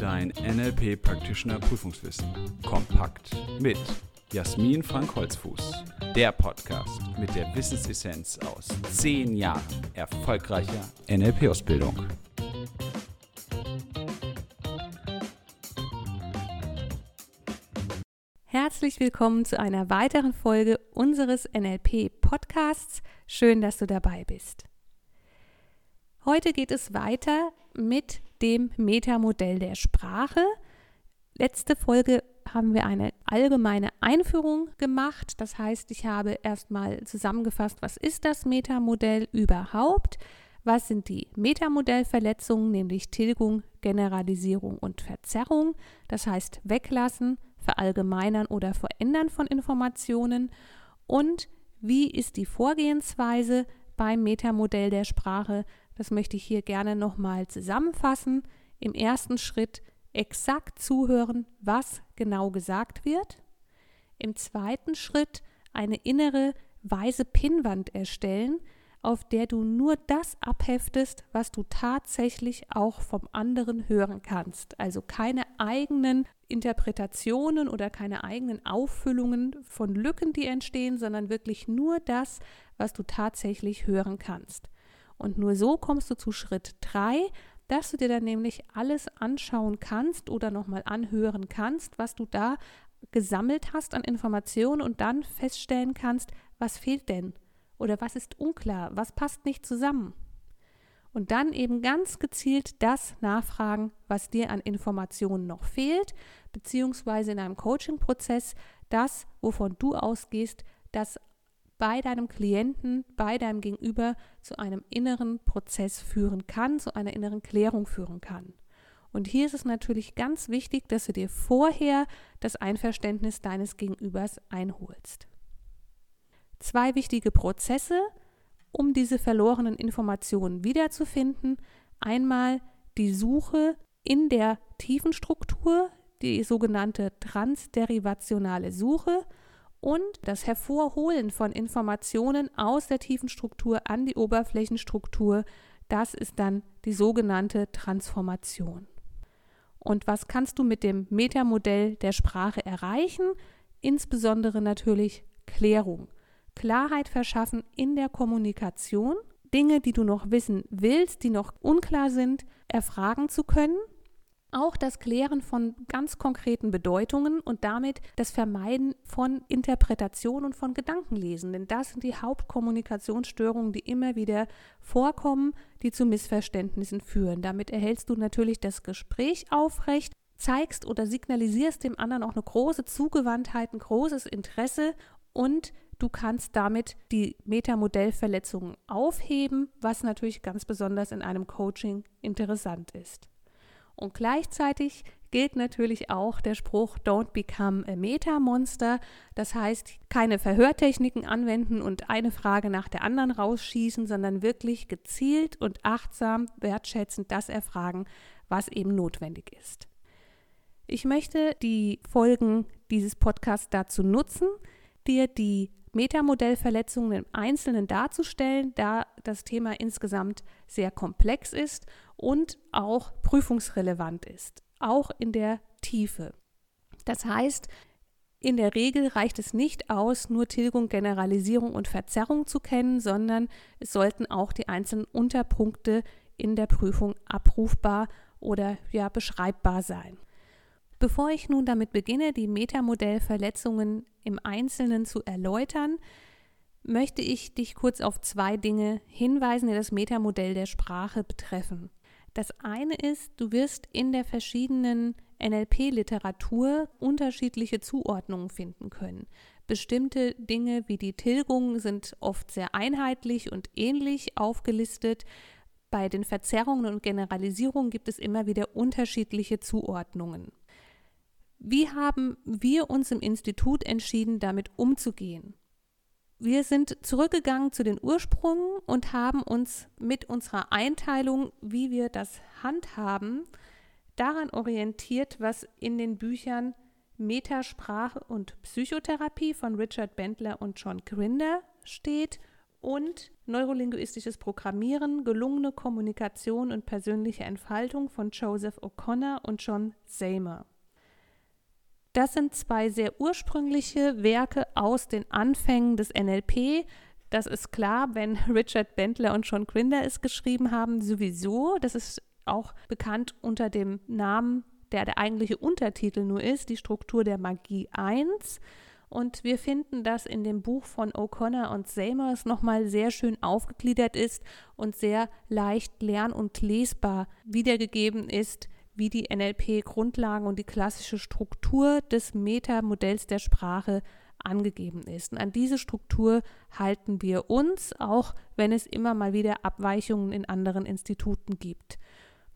Dein NLP Practitioner Prüfungswissen. Kompakt mit Jasmin Frank Holzfuß. Der Podcast mit der Wissensessenz aus zehn Jahren erfolgreicher NLP-Ausbildung. Herzlich willkommen zu einer weiteren Folge unseres NLP-Podcasts. Schön, dass du dabei bist. Heute geht es weiter mit dem Metamodell der Sprache. Letzte Folge haben wir eine allgemeine Einführung gemacht. Das heißt, ich habe erstmal zusammengefasst, was ist das Metamodell überhaupt? Was sind die Metamodellverletzungen, nämlich Tilgung, Generalisierung und Verzerrung? Das heißt, weglassen, verallgemeinern oder verändern von Informationen. Und wie ist die Vorgehensweise beim Metamodell der Sprache? Das möchte ich hier gerne nochmal zusammenfassen. Im ersten Schritt exakt zuhören, was genau gesagt wird. Im zweiten Schritt eine innere weise Pinnwand erstellen, auf der du nur das abheftest, was du tatsächlich auch vom anderen hören kannst. Also keine eigenen Interpretationen oder keine eigenen Auffüllungen von Lücken, die entstehen, sondern wirklich nur das, was du tatsächlich hören kannst. Und nur so kommst du zu Schritt 3, dass du dir dann nämlich alles anschauen kannst oder nochmal anhören kannst, was du da gesammelt hast an Informationen und dann feststellen kannst, was fehlt denn oder was ist unklar, was passt nicht zusammen. Und dann eben ganz gezielt das nachfragen, was dir an Informationen noch fehlt, beziehungsweise in einem Coaching-Prozess das, wovon du ausgehst, das bei deinem Klienten, bei deinem Gegenüber zu einem inneren Prozess führen kann, zu einer inneren Klärung führen kann. Und hier ist es natürlich ganz wichtig, dass du dir vorher das Einverständnis deines Gegenübers einholst. Zwei wichtige Prozesse, um diese verlorenen Informationen wiederzufinden. Einmal die Suche in der tiefen Struktur, die sogenannte transderivationale Suche und das Hervorholen von Informationen aus der tiefen Struktur an die Oberflächenstruktur, das ist dann die sogenannte Transformation. Und was kannst du mit dem Metamodell der Sprache erreichen? Insbesondere natürlich Klärung. Klarheit verschaffen in der Kommunikation, Dinge, die du noch wissen willst, die noch unklar sind, erfragen zu können auch das Klären von ganz konkreten Bedeutungen und damit das Vermeiden von Interpretation und von Gedankenlesen. Denn das sind die Hauptkommunikationsstörungen, die immer wieder vorkommen, die zu Missverständnissen führen. Damit erhältst du natürlich das Gespräch aufrecht, zeigst oder signalisierst dem anderen auch eine große Zugewandtheit, ein großes Interesse und du kannst damit die Metamodellverletzungen aufheben, was natürlich ganz besonders in einem Coaching interessant ist. Und gleichzeitig gilt natürlich auch der Spruch Don't become a Meta-Monster. Das heißt, keine Verhörtechniken anwenden und eine Frage nach der anderen rausschießen, sondern wirklich gezielt und achtsam, wertschätzend das erfragen, was eben notwendig ist. Ich möchte die Folgen dieses Podcasts dazu nutzen, dir die Metamodellverletzungen im Einzelnen darzustellen, da das Thema insgesamt sehr komplex ist und auch prüfungsrelevant ist, auch in der Tiefe. Das heißt, in der Regel reicht es nicht aus, nur Tilgung, Generalisierung und Verzerrung zu kennen, sondern es sollten auch die einzelnen Unterpunkte in der Prüfung abrufbar oder ja beschreibbar sein. Bevor ich nun damit beginne, die Metamodellverletzungen im Einzelnen zu erläutern, möchte ich dich kurz auf zwei Dinge hinweisen, die das Metamodell der Sprache betreffen. Das eine ist, du wirst in der verschiedenen NLP-Literatur unterschiedliche Zuordnungen finden können. Bestimmte Dinge wie die Tilgung sind oft sehr einheitlich und ähnlich aufgelistet. Bei den Verzerrungen und Generalisierungen gibt es immer wieder unterschiedliche Zuordnungen. Wie haben wir uns im Institut entschieden, damit umzugehen? Wir sind zurückgegangen zu den Ursprüngen und haben uns mit unserer Einteilung, wie wir das handhaben, daran orientiert, was in den Büchern Metasprache und Psychotherapie von Richard Bendler und John Grinder steht und Neurolinguistisches Programmieren, gelungene Kommunikation und persönliche Entfaltung von Joseph O'Connor und John Seymour. Das sind zwei sehr ursprüngliche Werke aus den Anfängen des NLP. Das ist klar, wenn Richard Bentler und John Grinder es geschrieben haben, sowieso. Das ist auch bekannt unter dem Namen, der der eigentliche Untertitel nur ist, die Struktur der Magie 1. Und wir finden, dass in dem Buch von O'Connor und Samers nochmal sehr schön aufgegliedert ist und sehr leicht lern- und lesbar wiedergegeben ist, wie die NLP-Grundlagen und die klassische Struktur des Metamodells der Sprache angegeben ist. Und an diese Struktur halten wir uns, auch wenn es immer mal wieder Abweichungen in anderen Instituten gibt.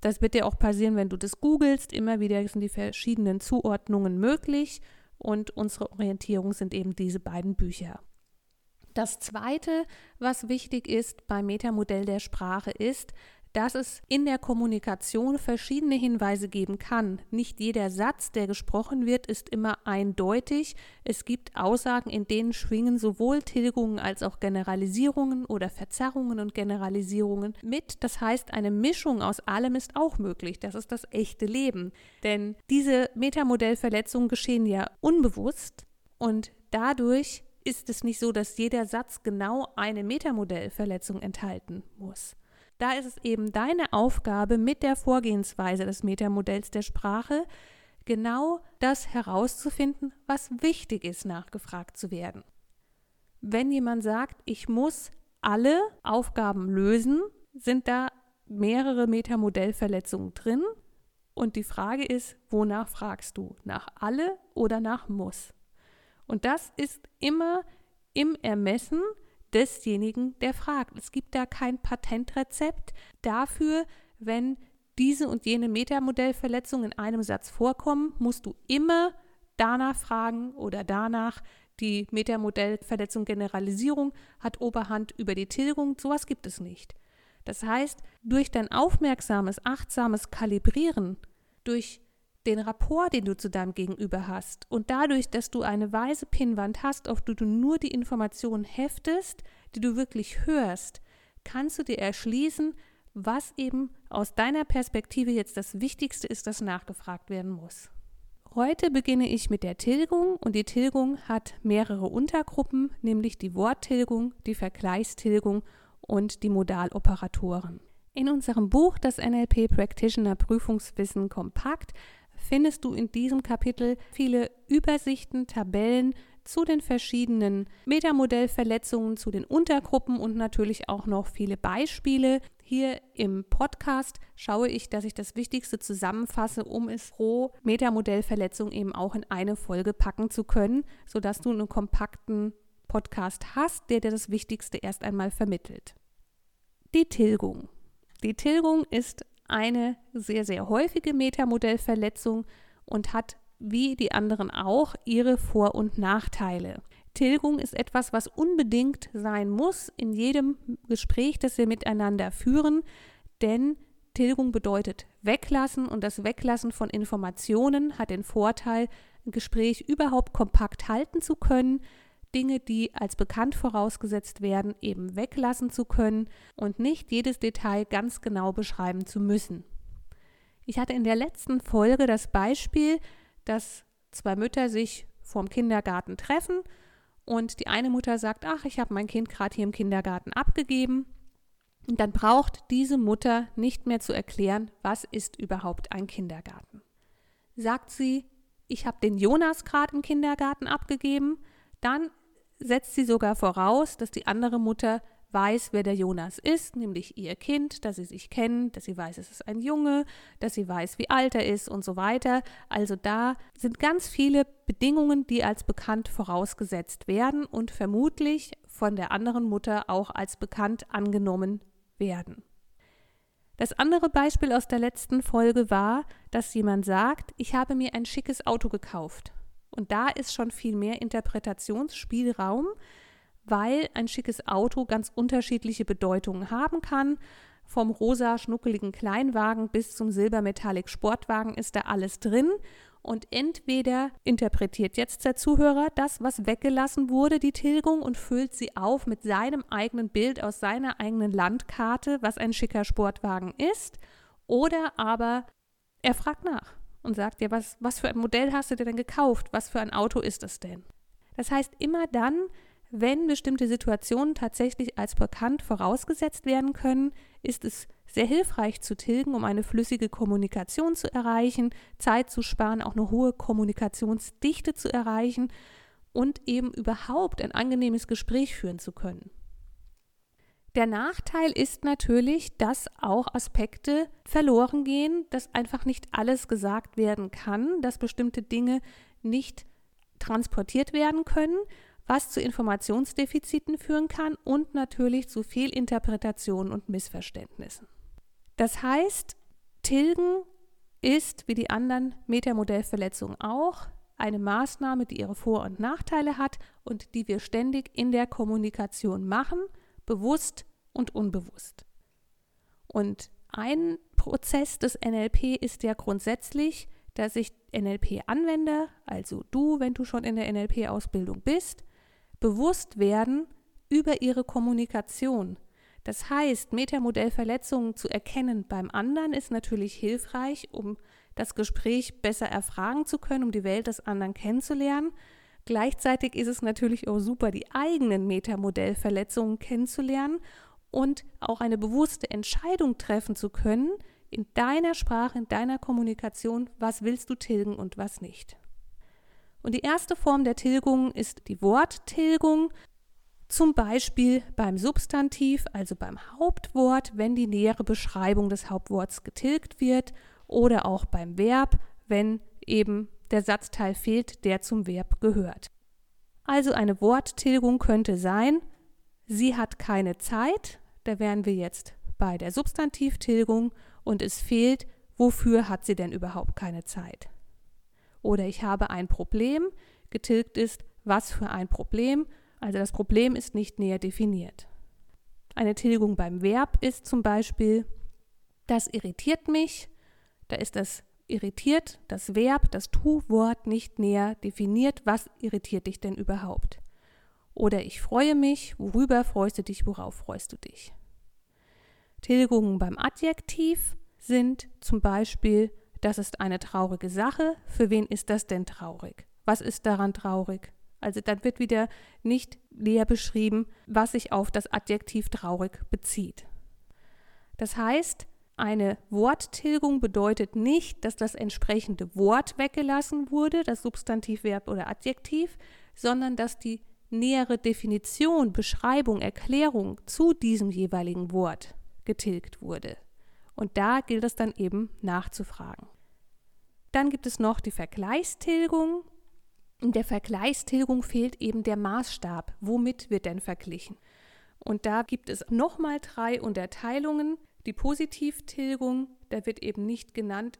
Das wird dir auch passieren, wenn du das googelst. Immer wieder sind die verschiedenen Zuordnungen möglich und unsere Orientierung sind eben diese beiden Bücher. Das Zweite, was wichtig ist beim Metamodell der Sprache, ist, dass es in der Kommunikation verschiedene Hinweise geben kann. Nicht jeder Satz, der gesprochen wird, ist immer eindeutig. Es gibt Aussagen, in denen schwingen sowohl Tilgungen als auch Generalisierungen oder Verzerrungen und Generalisierungen mit. Das heißt, eine Mischung aus allem ist auch möglich. Das ist das echte Leben. Denn diese Metamodellverletzungen geschehen ja unbewusst und dadurch ist es nicht so, dass jeder Satz genau eine Metamodellverletzung enthalten muss. Da ist es eben deine Aufgabe mit der Vorgehensweise des Metamodells der Sprache, genau das herauszufinden, was wichtig ist, nachgefragt zu werden. Wenn jemand sagt, ich muss alle Aufgaben lösen, sind da mehrere Metamodellverletzungen drin. Und die Frage ist, wonach fragst du? Nach alle oder nach muss? Und das ist immer im Ermessen desjenigen, der fragt. Es gibt da kein Patentrezept dafür, wenn diese und jene Metamodellverletzungen in einem Satz vorkommen, musst du immer danach fragen oder danach die Metamodellverletzung Generalisierung hat Oberhand über die Tilgung. Sowas gibt es nicht. Das heißt, durch dein aufmerksames, achtsames Kalibrieren, durch den Rapport, den du zu deinem Gegenüber hast und dadurch, dass du eine weise Pinnwand hast, auf die du nur die Informationen heftest, die du wirklich hörst, kannst du dir erschließen, was eben aus deiner Perspektive jetzt das Wichtigste ist, das nachgefragt werden muss. Heute beginne ich mit der Tilgung und die Tilgung hat mehrere Untergruppen, nämlich die Worttilgung, die Vergleichstilgung und die Modaloperatoren. In unserem Buch Das NLP Practitioner Prüfungswissen kompakt findest du in diesem Kapitel viele Übersichten, Tabellen zu den verschiedenen Metamodellverletzungen, zu den Untergruppen und natürlich auch noch viele Beispiele. Hier im Podcast schaue ich, dass ich das Wichtigste zusammenfasse, um es pro Metamodellverletzung eben auch in eine Folge packen zu können, sodass du einen kompakten Podcast hast, der dir das Wichtigste erst einmal vermittelt. Die Tilgung. Die Tilgung ist eine sehr, sehr häufige Metamodellverletzung und hat wie die anderen auch ihre Vor- und Nachteile. Tilgung ist etwas, was unbedingt sein muss in jedem Gespräch, das wir miteinander führen, denn Tilgung bedeutet weglassen und das Weglassen von Informationen hat den Vorteil, ein Gespräch überhaupt kompakt halten zu können, Dinge, die als bekannt vorausgesetzt werden, eben weglassen zu können und nicht jedes Detail ganz genau beschreiben zu müssen. Ich hatte in der letzten Folge das Beispiel, dass zwei Mütter sich vorm Kindergarten treffen und die eine Mutter sagt, ach, ich habe mein Kind gerade hier im Kindergarten abgegeben. Und dann braucht diese Mutter nicht mehr zu erklären, was ist überhaupt ein Kindergarten. Sagt sie, ich habe den Jonas gerade im Kindergarten abgegeben, dann setzt sie sogar voraus, dass die andere Mutter weiß, wer der Jonas ist, nämlich ihr Kind, dass sie sich kennen, dass sie weiß, es ist ein Junge, dass sie weiß, wie alt er ist und so weiter. Also da sind ganz viele Bedingungen, die als bekannt vorausgesetzt werden und vermutlich von der anderen Mutter auch als bekannt angenommen werden. Das andere Beispiel aus der letzten Folge war, dass jemand sagt, ich habe mir ein schickes Auto gekauft. Und da ist schon viel mehr Interpretationsspielraum, weil ein schickes Auto ganz unterschiedliche Bedeutungen haben kann. Vom rosa schnuckeligen Kleinwagen bis zum silbermetallic Sportwagen ist da alles drin. Und entweder interpretiert jetzt der Zuhörer das, was weggelassen wurde, die Tilgung, und füllt sie auf mit seinem eigenen Bild aus seiner eigenen Landkarte, was ein schicker Sportwagen ist, oder aber er fragt nach und sagt ja, was, was für ein Modell hast du dir denn gekauft? Was für ein Auto ist das denn? Das heißt, immer dann, wenn bestimmte Situationen tatsächlich als bekannt vorausgesetzt werden können, ist es sehr hilfreich zu tilgen, um eine flüssige Kommunikation zu erreichen, Zeit zu sparen, auch eine hohe Kommunikationsdichte zu erreichen und eben überhaupt ein angenehmes Gespräch führen zu können. Der Nachteil ist natürlich, dass auch Aspekte verloren gehen, dass einfach nicht alles gesagt werden kann, dass bestimmte Dinge nicht transportiert werden können was zu Informationsdefiziten führen kann und natürlich zu Fehlinterpretationen und Missverständnissen. Das heißt, Tilgen ist, wie die anderen Metamodellverletzungen auch, eine Maßnahme, die ihre Vor- und Nachteile hat und die wir ständig in der Kommunikation machen, bewusst und unbewusst. Und ein Prozess des NLP ist ja grundsätzlich, dass sich NLP-Anwender, also du, wenn du schon in der NLP-Ausbildung bist, bewusst werden über ihre Kommunikation. Das heißt, Metamodellverletzungen zu erkennen beim anderen ist natürlich hilfreich, um das Gespräch besser erfragen zu können, um die Welt des anderen kennenzulernen. Gleichzeitig ist es natürlich auch super, die eigenen Metamodellverletzungen kennenzulernen und auch eine bewusste Entscheidung treffen zu können, in deiner Sprache, in deiner Kommunikation, was willst du tilgen und was nicht. Und die erste Form der Tilgung ist die Worttilgung, zum Beispiel beim Substantiv, also beim Hauptwort, wenn die nähere Beschreibung des Hauptworts getilgt wird, oder auch beim Verb, wenn eben der Satzteil fehlt, der zum Verb gehört. Also eine Worttilgung könnte sein, sie hat keine Zeit, da wären wir jetzt bei der Substantivtilgung und es fehlt, wofür hat sie denn überhaupt keine Zeit? Oder ich habe ein Problem, getilgt ist, was für ein Problem, also das Problem ist nicht näher definiert. Eine Tilgung beim Verb ist zum Beispiel, das irritiert mich, da ist das irritiert, das Verb, das Tu-Wort nicht näher definiert, was irritiert dich denn überhaupt. Oder ich freue mich, worüber freust du dich, worauf freust du dich. Tilgungen beim Adjektiv sind zum Beispiel das ist eine traurige Sache. Für wen ist das denn traurig? Was ist daran traurig? Also dann wird wieder nicht näher beschrieben, was sich auf das Adjektiv traurig bezieht. Das heißt, eine Worttilgung bedeutet nicht, dass das entsprechende Wort weggelassen wurde, das Substantiv, Verb oder Adjektiv, sondern dass die nähere Definition, Beschreibung, Erklärung zu diesem jeweiligen Wort getilgt wurde. Und da gilt es dann eben nachzufragen. Dann gibt es noch die Vergleichstilgung. In der Vergleichstilgung fehlt eben der Maßstab. Womit wird denn verglichen? Und da gibt es nochmal drei Unterteilungen. Die Positivtilgung, da wird eben nicht genannt,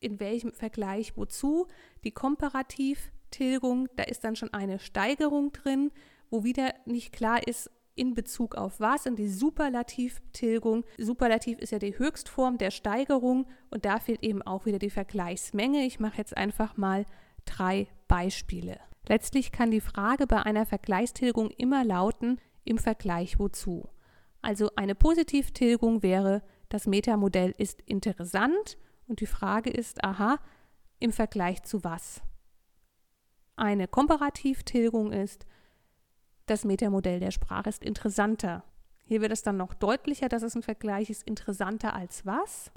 in welchem Vergleich wozu. Die Komparativtilgung, da ist dann schon eine Steigerung drin, wo wieder nicht klar ist, in Bezug auf was? In die Superlativtilgung. Superlativ ist ja die Höchstform der Steigerung und da fehlt eben auch wieder die Vergleichsmenge. Ich mache jetzt einfach mal drei Beispiele. Letztlich kann die Frage bei einer Vergleichstilgung immer lauten, im Vergleich wozu. Also eine Positivtilgung wäre, das Metamodell ist interessant und die Frage ist, aha, im Vergleich zu was? Eine Komparativtilgung ist, das Metamodell der Sprache ist interessanter. Hier wird es dann noch deutlicher, dass es ein Vergleich ist, interessanter als was.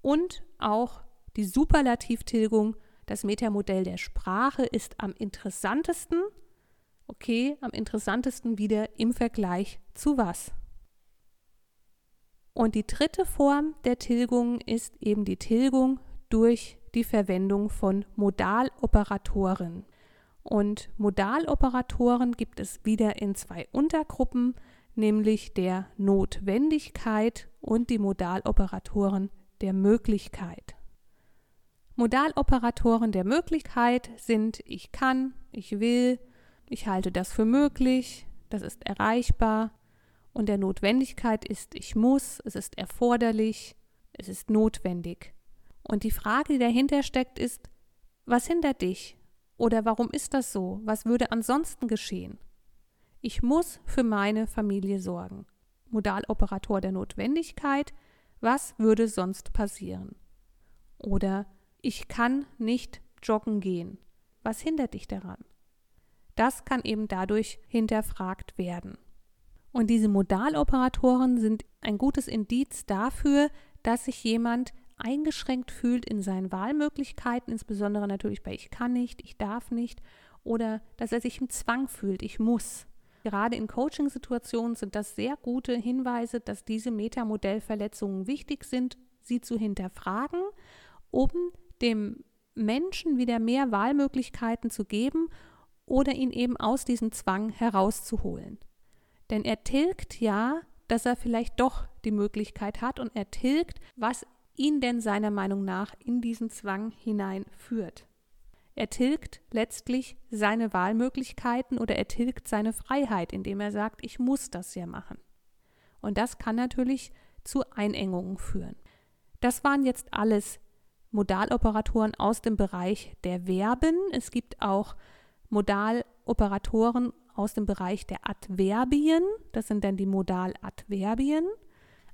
Und auch die Superlativtilgung, das Metamodell der Sprache ist am interessantesten, okay, am interessantesten wieder im Vergleich zu was. Und die dritte Form der Tilgung ist eben die Tilgung durch die Verwendung von Modaloperatoren. Und Modaloperatoren gibt es wieder in zwei Untergruppen, nämlich der Notwendigkeit und die Modaloperatoren der Möglichkeit. Modaloperatoren der Möglichkeit sind ich kann, ich will, ich halte das für möglich, das ist erreichbar und der Notwendigkeit ist ich muss, es ist erforderlich, es ist notwendig. Und die Frage, die dahinter steckt, ist, Was hindert dich? Oder warum ist das so? Was würde ansonsten geschehen? Ich muss für meine Familie sorgen. Modaloperator der Notwendigkeit. Was würde sonst passieren? Oder ich kann nicht joggen gehen. Was hindert dich daran? Das kann eben dadurch hinterfragt werden. Und diese Modaloperatoren sind ein gutes Indiz dafür, dass sich jemand eingeschränkt fühlt in seinen Wahlmöglichkeiten, insbesondere natürlich bei ich kann nicht, ich darf nicht oder dass er sich im Zwang fühlt, ich muss. Gerade in Coaching-Situationen sind das sehr gute Hinweise, dass diese Metamodellverletzungen wichtig sind, sie zu hinterfragen, um dem Menschen wieder mehr Wahlmöglichkeiten zu geben oder ihn eben aus diesem Zwang herauszuholen. Denn er tilgt ja, dass er vielleicht doch die Möglichkeit hat und er tilgt, was ihn denn seiner Meinung nach in diesen Zwang hineinführt. Er tilgt letztlich seine Wahlmöglichkeiten oder er tilgt seine Freiheit, indem er sagt, ich muss das ja machen. Und das kann natürlich zu Einengungen führen. Das waren jetzt alles Modaloperatoren aus dem Bereich der Verben. Es gibt auch Modaloperatoren aus dem Bereich der Adverbien. Das sind dann die Modaladverbien.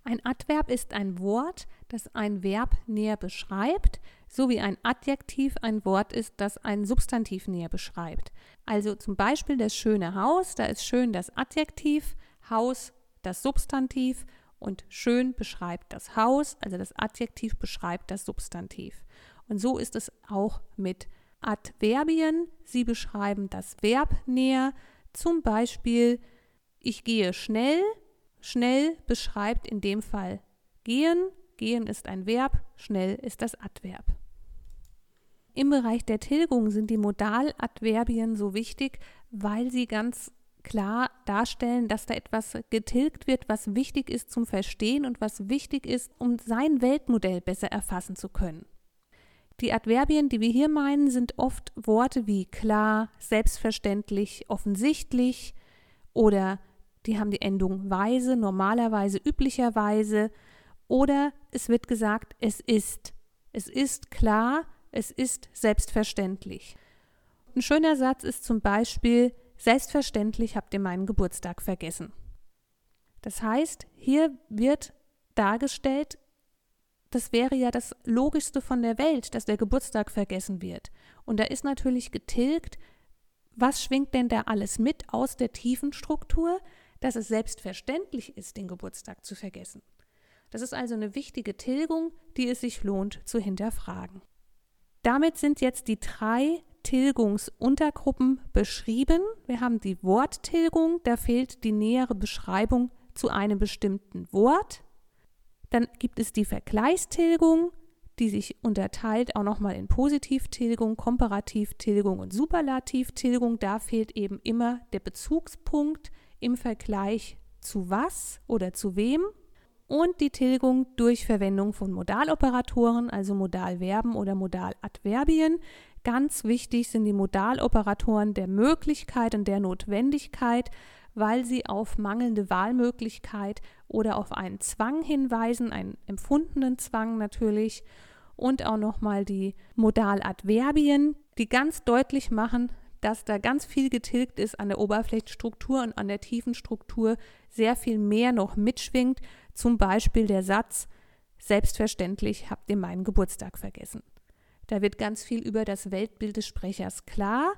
Ein Adverb ist ein Wort, das ein Verb näher beschreibt, so wie ein Adjektiv ein Wort ist, das ein Substantiv näher beschreibt. Also zum Beispiel das schöne Haus, da ist schön das Adjektiv, Haus das Substantiv und schön beschreibt das Haus, also das Adjektiv beschreibt das Substantiv. Und so ist es auch mit Adverbien. Sie beschreiben das Verb näher. Zum Beispiel, ich gehe schnell. Schnell beschreibt in dem Fall gehen. Gehen ist ein Verb, schnell ist das Adverb. Im Bereich der Tilgung sind die Modaladverbien so wichtig, weil sie ganz klar darstellen, dass da etwas getilgt wird, was wichtig ist zum Verstehen und was wichtig ist, um sein Weltmodell besser erfassen zu können. Die Adverbien, die wir hier meinen, sind oft Worte wie klar, selbstverständlich, offensichtlich oder die haben die Endung weise, normalerweise, üblicherweise oder es wird gesagt, es ist. Es ist klar, es ist selbstverständlich. Ein schöner Satz ist zum Beispiel, selbstverständlich habt ihr meinen Geburtstag vergessen. Das heißt, hier wird dargestellt, das wäre ja das Logischste von der Welt, dass der Geburtstag vergessen wird. Und da ist natürlich getilgt, was schwingt denn da alles mit aus der tiefen Struktur, dass es selbstverständlich ist, den Geburtstag zu vergessen. Das ist also eine wichtige Tilgung, die es sich lohnt zu hinterfragen. Damit sind jetzt die drei Tilgungsuntergruppen beschrieben. Wir haben die Worttilgung, da fehlt die nähere Beschreibung zu einem bestimmten Wort. Dann gibt es die Vergleichstilgung, die sich unterteilt auch nochmal in Positivtilgung, Komparativtilgung und Superlativtilgung. Da fehlt eben immer der Bezugspunkt im Vergleich zu was oder zu wem. Und die Tilgung durch Verwendung von Modaloperatoren, also Modalverben oder Modaladverbien. Ganz wichtig sind die Modaloperatoren der Möglichkeit und der Notwendigkeit, weil sie auf mangelnde Wahlmöglichkeit oder auf einen Zwang hinweisen, einen empfundenen Zwang natürlich. Und auch nochmal die Modaladverbien, die ganz deutlich machen, dass da ganz viel getilgt ist an der Oberflächenstruktur und an der tiefen Struktur sehr viel mehr noch mitschwingt. Zum Beispiel der Satz, selbstverständlich habt ihr meinen Geburtstag vergessen. Da wird ganz viel über das Weltbild des Sprechers klar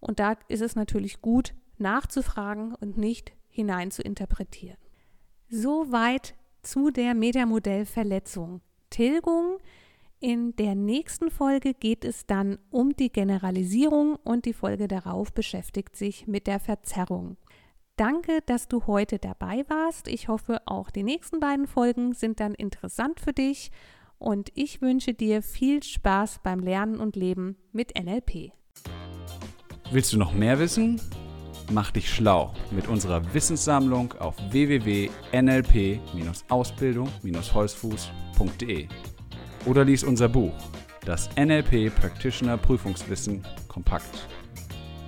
und da ist es natürlich gut, nachzufragen und nicht hinein zu interpretieren. Soweit zu der Metamodellverletzung. Tilgung. In der nächsten Folge geht es dann um die Generalisierung und die Folge darauf beschäftigt sich mit der Verzerrung. Danke, dass du heute dabei warst. Ich hoffe, auch die nächsten beiden Folgen sind dann interessant für dich und ich wünsche dir viel Spaß beim Lernen und Leben mit NLP. Willst du noch mehr wissen? Mach dich schlau mit unserer Wissenssammlung auf www.nlp-ausbildung-holzfuß.de oder lies unser Buch Das NLP Practitioner Prüfungswissen kompakt.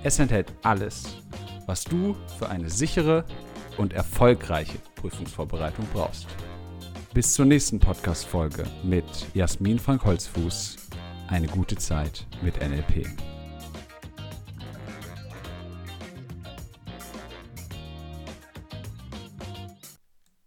Es enthält alles, was du für eine sichere und erfolgreiche Prüfungsvorbereitung brauchst. Bis zur nächsten Podcast-Folge mit Jasmin Frank Holzfuß, eine gute Zeit mit NLP.